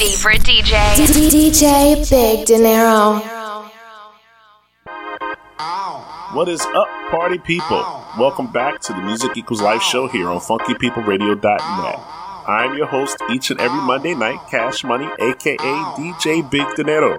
favorite DJ. DJ Big Dinero. What is up, party people? Welcome back to the Music Equals Life show here on funkypeopleradio.net. I'm your host each and every Monday night, Cash Money, aka DJ Big Dinero.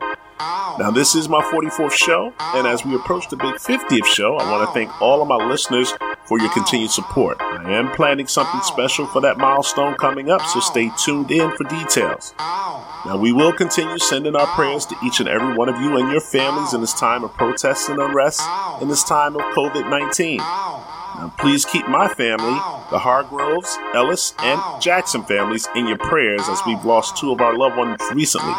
Now, this is my 44th show, and as we approach the big 50th show, I want to thank all of my listeners for your oh. continued support. I am planning something oh. special for that milestone coming up, so stay oh. tuned in for details. Now, we will continue sending our prayers to each and every one of you and your families in this time of protests and unrest, in this time of COVID 19. Now, please keep my family, the Hargroves, Ellis, and Jackson families, in your prayers as we've lost two of our loved ones recently.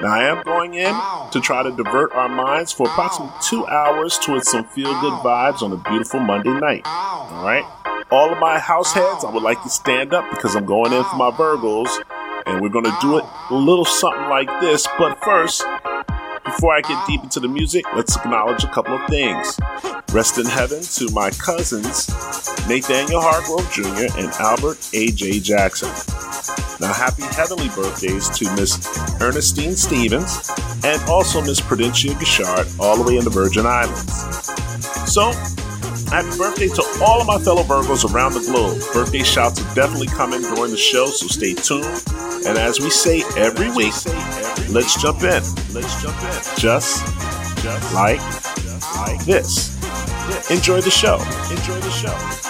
Now, I am going in to try to divert our minds for approximately two hours towards some feel good vibes on a beautiful Monday night. All right? All of my house heads, I would like to stand up because I'm going in for my Virgos, and we're going to do it a little something like this. But first, before I get deep into the music, let's acknowledge a couple of things. Rest in heaven to my cousins, Nathaniel Hargrove Jr. and Albert A.J. Jackson. Now, happy heavenly birthdays to Miss Ernestine Stevens and also Miss Prudentia Gishard, all the way in the Virgin Islands. So, happy birthday to all of my fellow Virgos around the globe. Birthday shouts are definitely coming during the show, so stay tuned. And as we say every week, let's jump in. Let's jump in. Just, just like, just like this. Enjoy the show. Enjoy the show.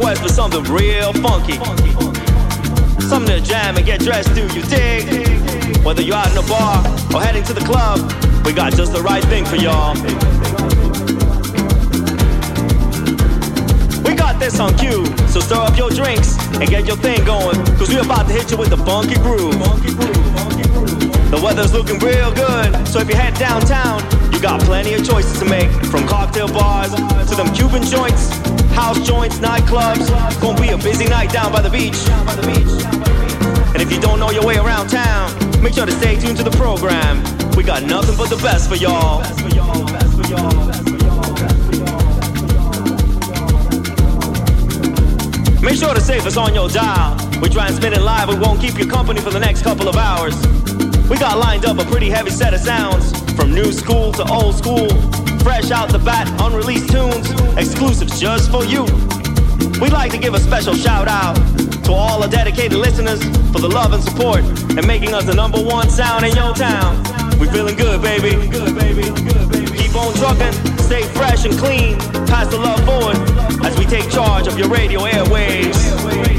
Request for something real funky. Something to jam and get dressed to, you dig? Whether you're out in a bar or heading to the club, we got just the right thing for y'all. We got this on cue. So stir up your drinks and get your thing going. Cause we're about to hit you with the funky groove. The weather's looking real good. So if you head downtown, you got plenty of choices to make. From cocktail bars to them Cuban joints, house joints, nightclubs. Gonna be a busy night down by the beach. And if you don't know your way around town, make sure to stay tuned to the program. We got nothing but the best for y'all. Make sure to save us on your dial. We try and spin transmitting live, we won't keep you company for the next couple of hours. We got lined up a pretty heavy set of sounds, from new school to old school. Fresh out the bat, unreleased tunes, exclusives just for you. We'd like to give a special shout out to all our dedicated listeners for the love and support and making us the number one sound in your town. We feeling good, baby. Keep on trucking, stay fresh and clean. Pass the love forward as we take charge of your radio airwaves.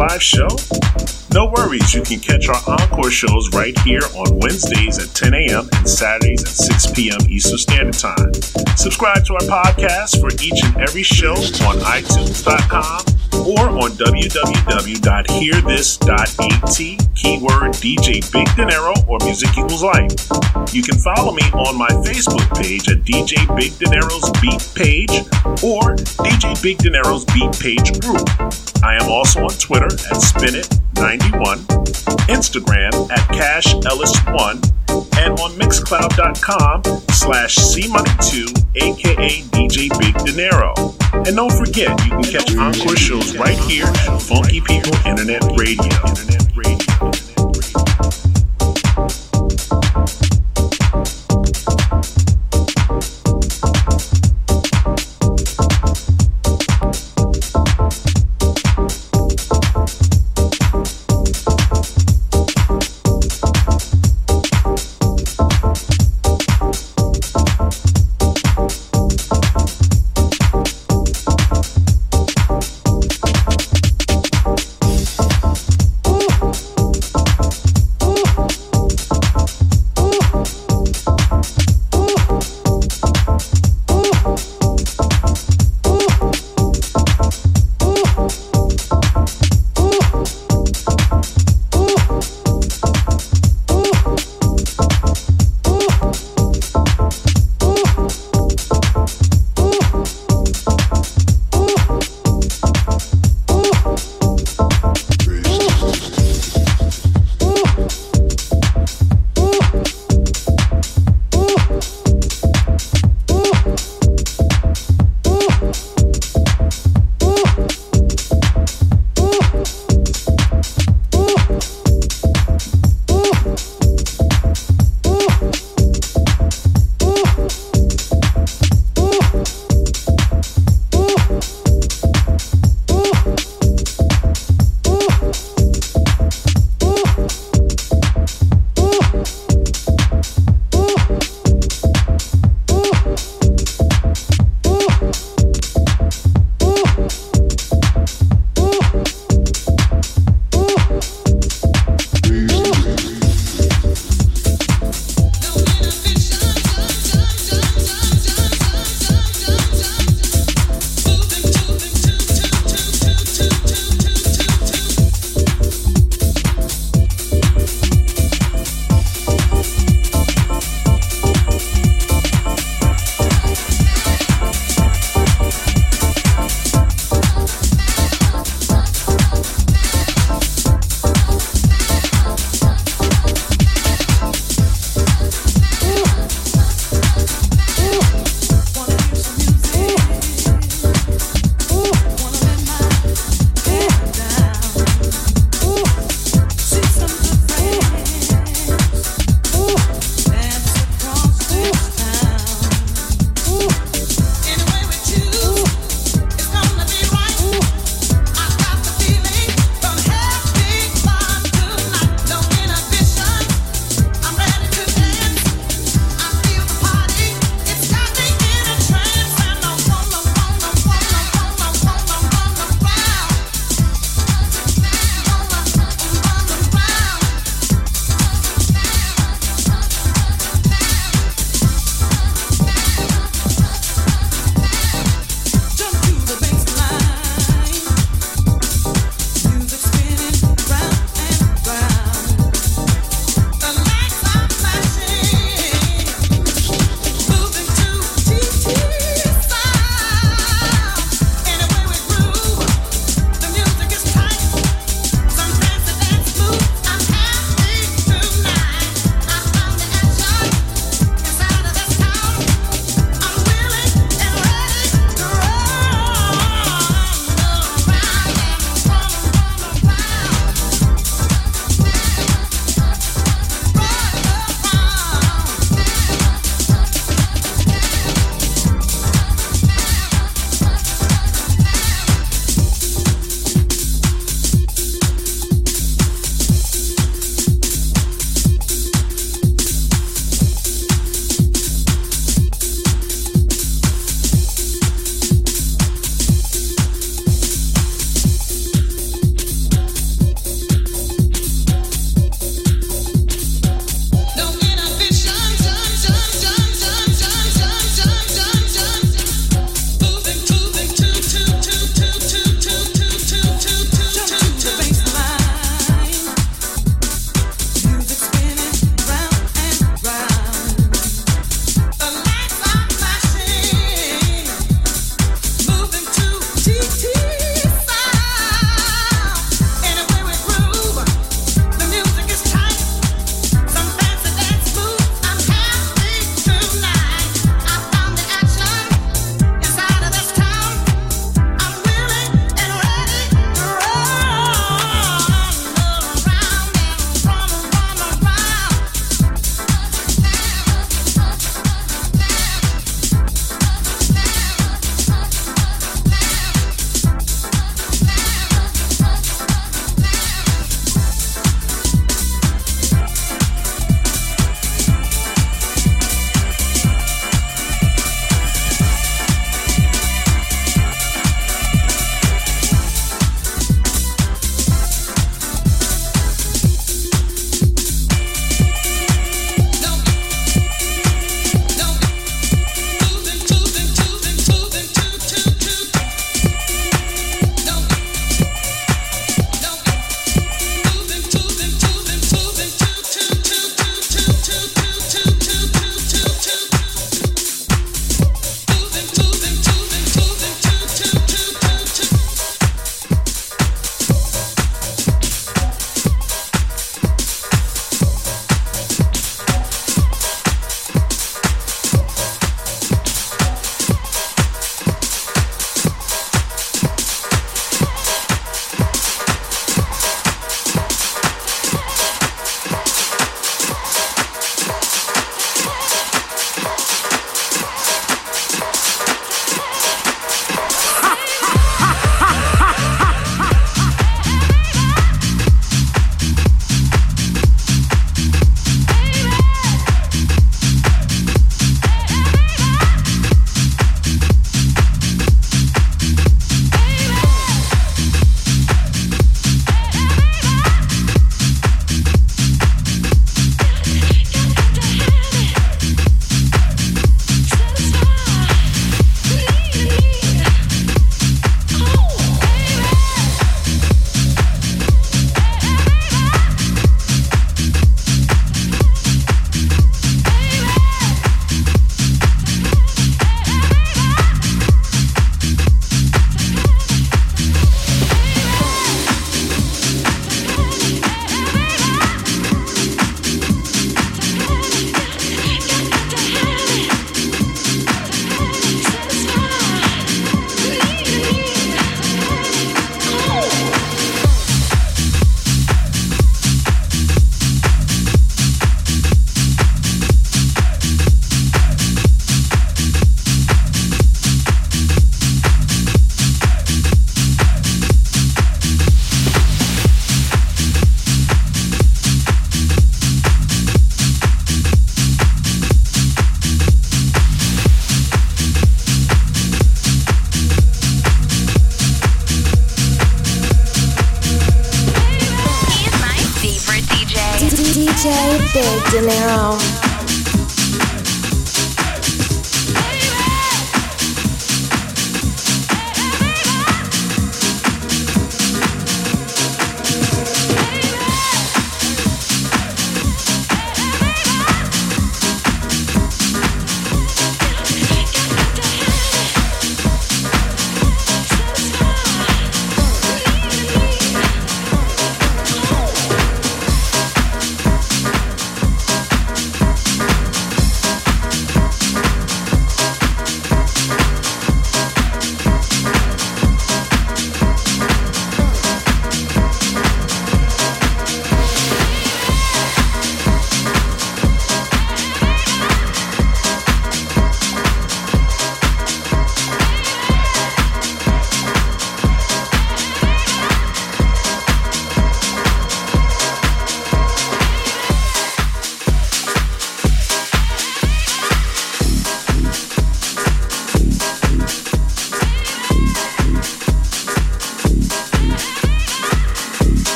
Live show? No worries, you can catch our encore shows right here on Wednesdays at 10 a.m. and Saturdays at 6 p.m. Eastern Standard Time. Subscribe to our podcast for each and every show on iTunes.com or on www.hearthis.at, keyword DJ Big Dinero or Music Equals Life. You can follow me on my Facebook page at DJ Big Dinero's Beat page or DJ Big Dinero's Beat page group. Am also on Twitter at Spinit91, Instagram at Cash Ellis1, and on Mixcloud.com slash CMoney2, aka DJ Big Dinero. And don't forget, you can catch encore shows right here Funky People Internet Radio.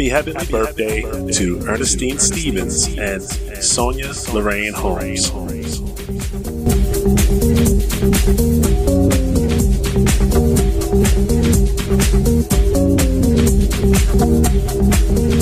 Happy heavenly birthday to Ernestine Stevens and Sonia Lorraine Holmes. You,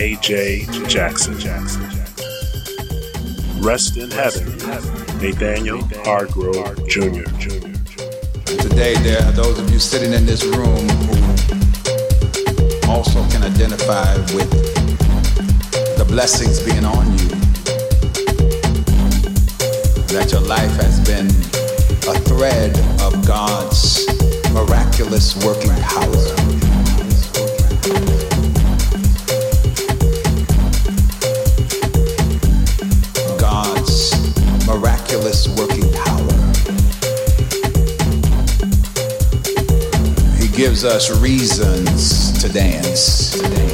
A.J. Jackson. Jackson. Rest in heaven, Nathaniel Hargrove Jr. Today, there are those of you sitting in this room who also can identify with the blessings being on you. That your life has been a thread of God's miraculous working power. Gives us reasons to dance. To dance.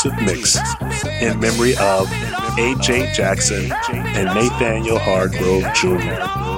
Exclusive mix in memory of AJ Jackson and Nathaniel Hardgrove Jr.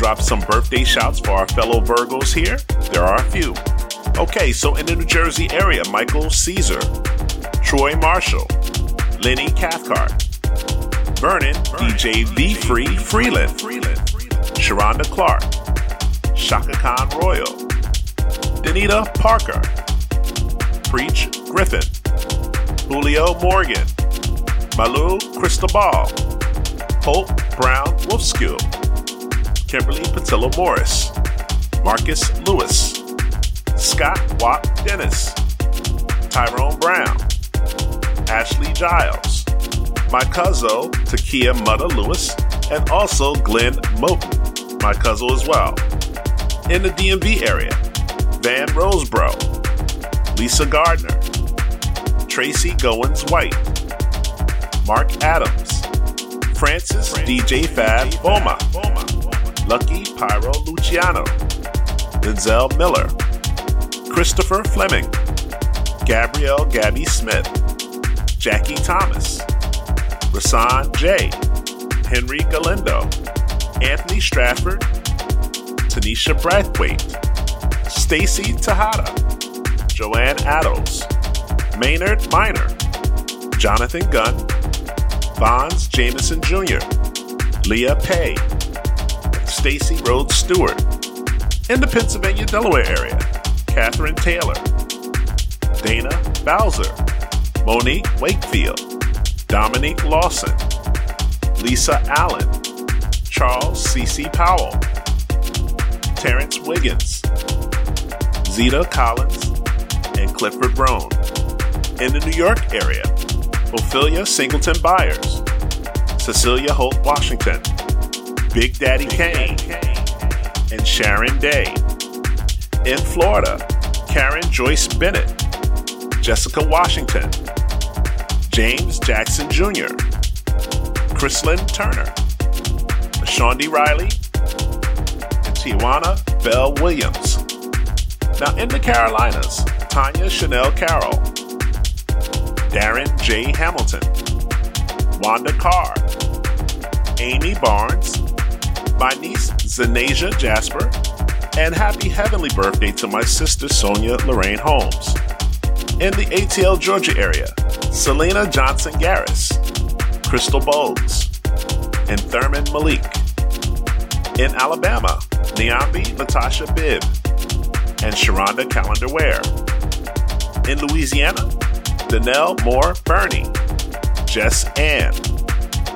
drop some birthday shouts for our fellow Virgos here. There are a few. Okay, so in the New Jersey area, Michael Caesar, Troy Marshall, Lenny Cathcart, Vernon, DJ V Free Freeland, Sharonda Clark, Shaka Khan Royal, Danita Parker, Preach Griffin, Julio Morgan, Malu Cristobal, Hope Brown Wolfskill, Kimberly Patillo Morris, Marcus Lewis, Scott Watt Dennis, Tyrone Brown, Ashley Giles, my cousin Takia Mudda Lewis, and also Glenn Moten, my cousin as well. In the DMV area, Van Rosebro, Lisa Gardner, Tracy Goins White, Mark Adams, Francis DJ Fab Boma, Lucky Pyro Luciano, Denzel Miller, Christopher Fleming, Gabrielle Gabby Smith, Jackie Thomas, Rasan J, Henry Galindo, Anthony Stratford, Tanisha Brathwaite, Stacy Tejada, Joanne Addles, Maynard Miner, Jonathan Gunn, Bonds Jameson Jr., Leah Pay, Stacy Rhodes Stewart. In the Pennsylvania Delaware area, Catherine Taylor, Dana Bowser, Monique Wakefield, Dominique Lawson, Lisa Allen, Charles C.C. Powell, Terrence Wiggins, Zeta Collins, and Clifford Brown. In the New York area, Ophelia Singleton Byers, Cecilia Holt Washington, Big Daddy Kane, and Sharon Day. In Florida, Karen Joyce Bennett, Jessica Washington, James Jackson Jr., Chrislyn Turner, Shawnee Riley, and Tijuana Bell Williams. Now in the Carolinas, Tanya Chanel Carroll, Darren J. Hamilton, Wanda Carr, Amy Barnes, my niece Zanasia Jasper, and happy heavenly birthday to my sister Sonia Lorraine Holmes. In the ATL Georgia area, Selena Johnson Garris, Crystal Bogues, and Thurman Malik. In Alabama, Niambi Natasha Bibb and Sharonda Calendar Ware. In Louisiana, Danelle Moore Burney, Jess Ann.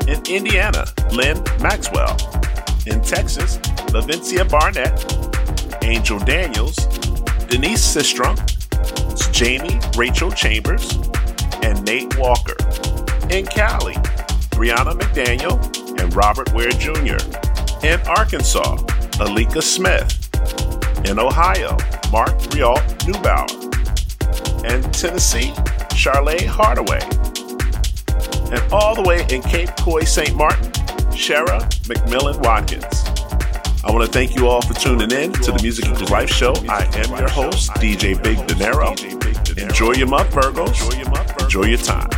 In Indiana, Lynn Maxwell. In Texas, Lavencia Barnett, Angel Daniels, Denise Sistrom, Jamie Rachel Chambers, and Nate Walker. In Cali, Brianna McDaniel and Robert Ware Jr. In Arkansas, Alika Smith. In Ohio, Mark Rialt Neubauer. And Tennessee, Charlotte Hardaway. And all the way in Cape Coy, St. Martin, Shara McMillan Watkins. I want to thank you all for tuning in to the Music Equals Life show. I am your host, DJ Big Dinero. Enjoy your month, Virgos. Enjoy your time.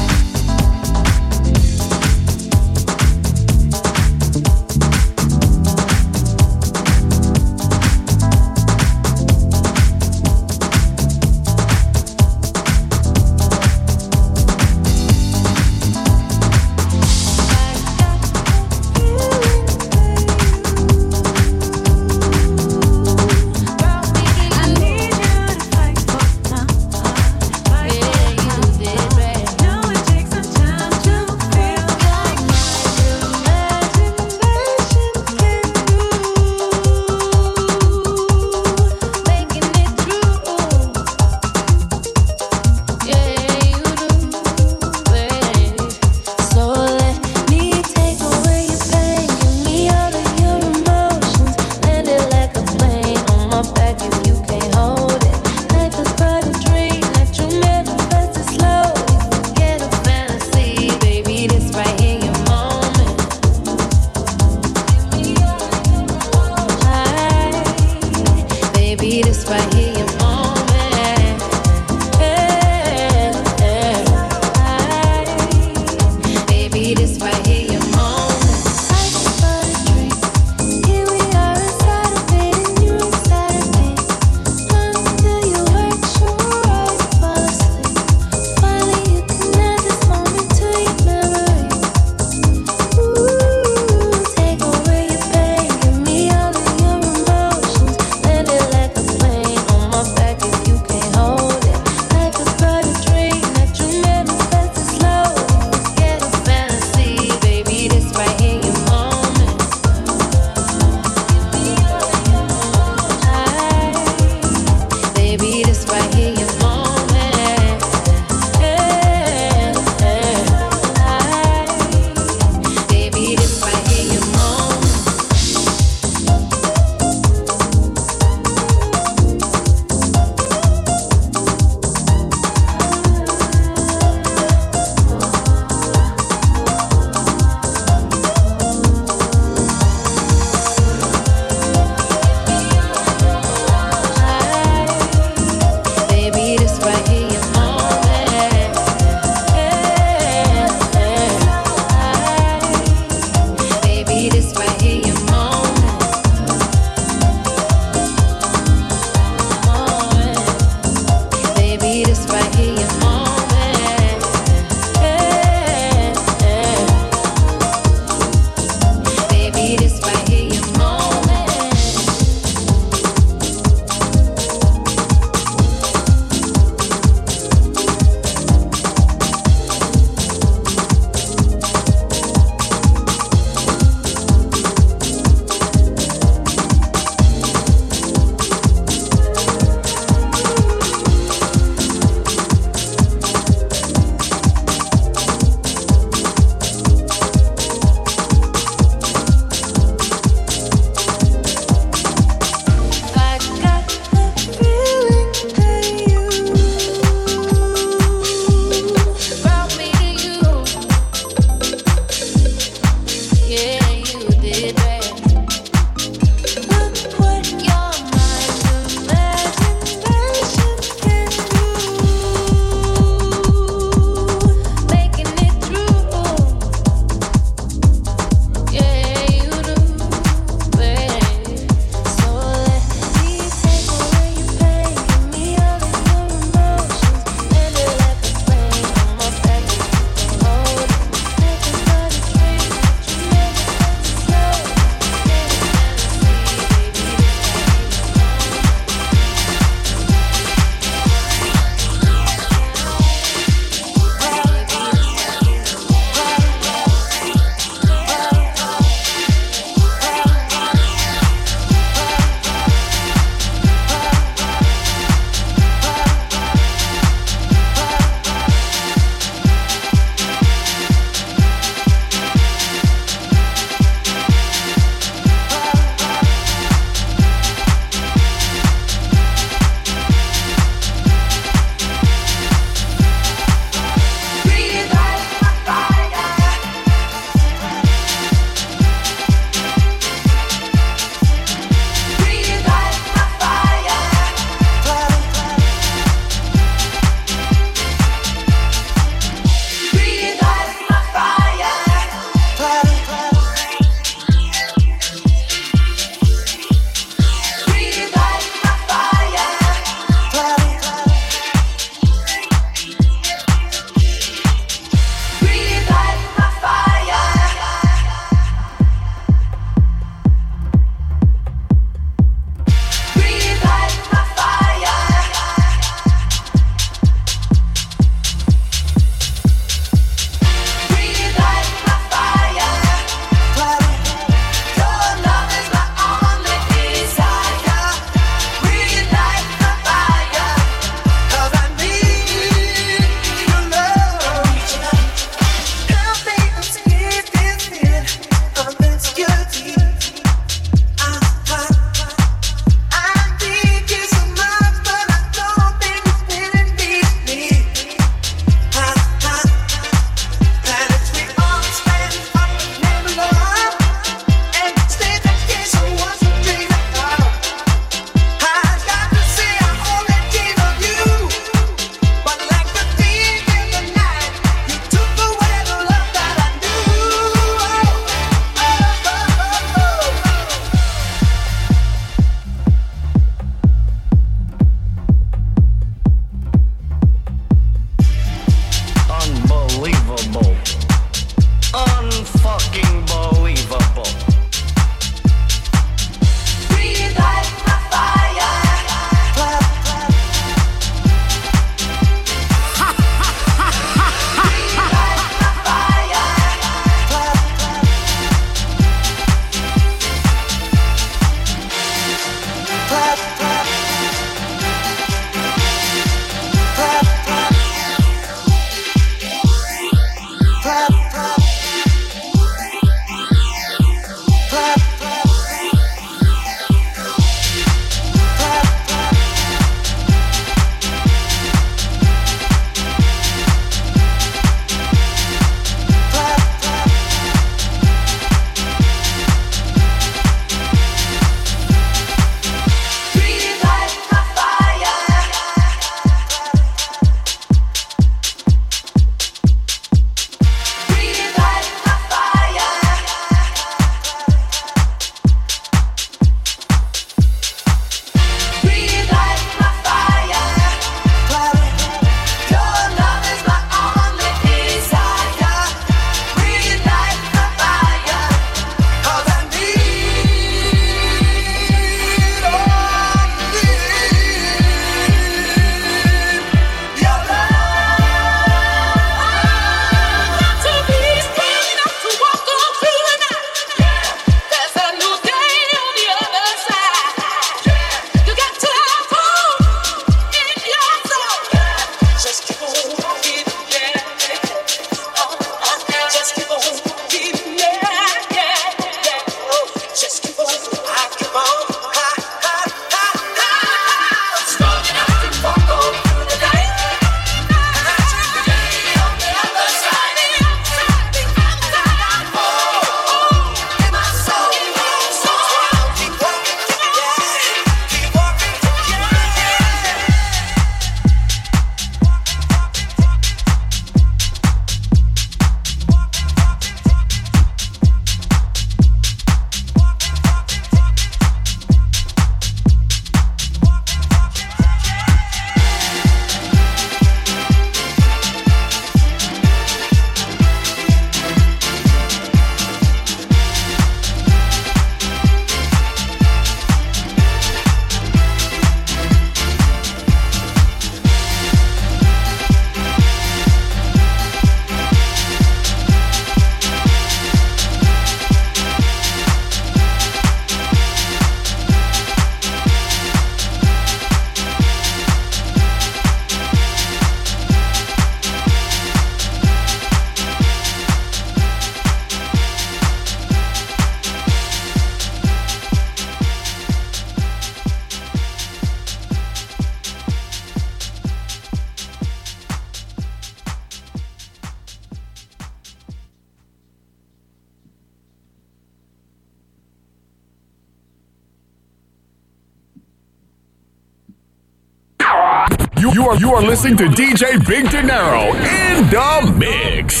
Listening to DJ Big Dinero in the mix.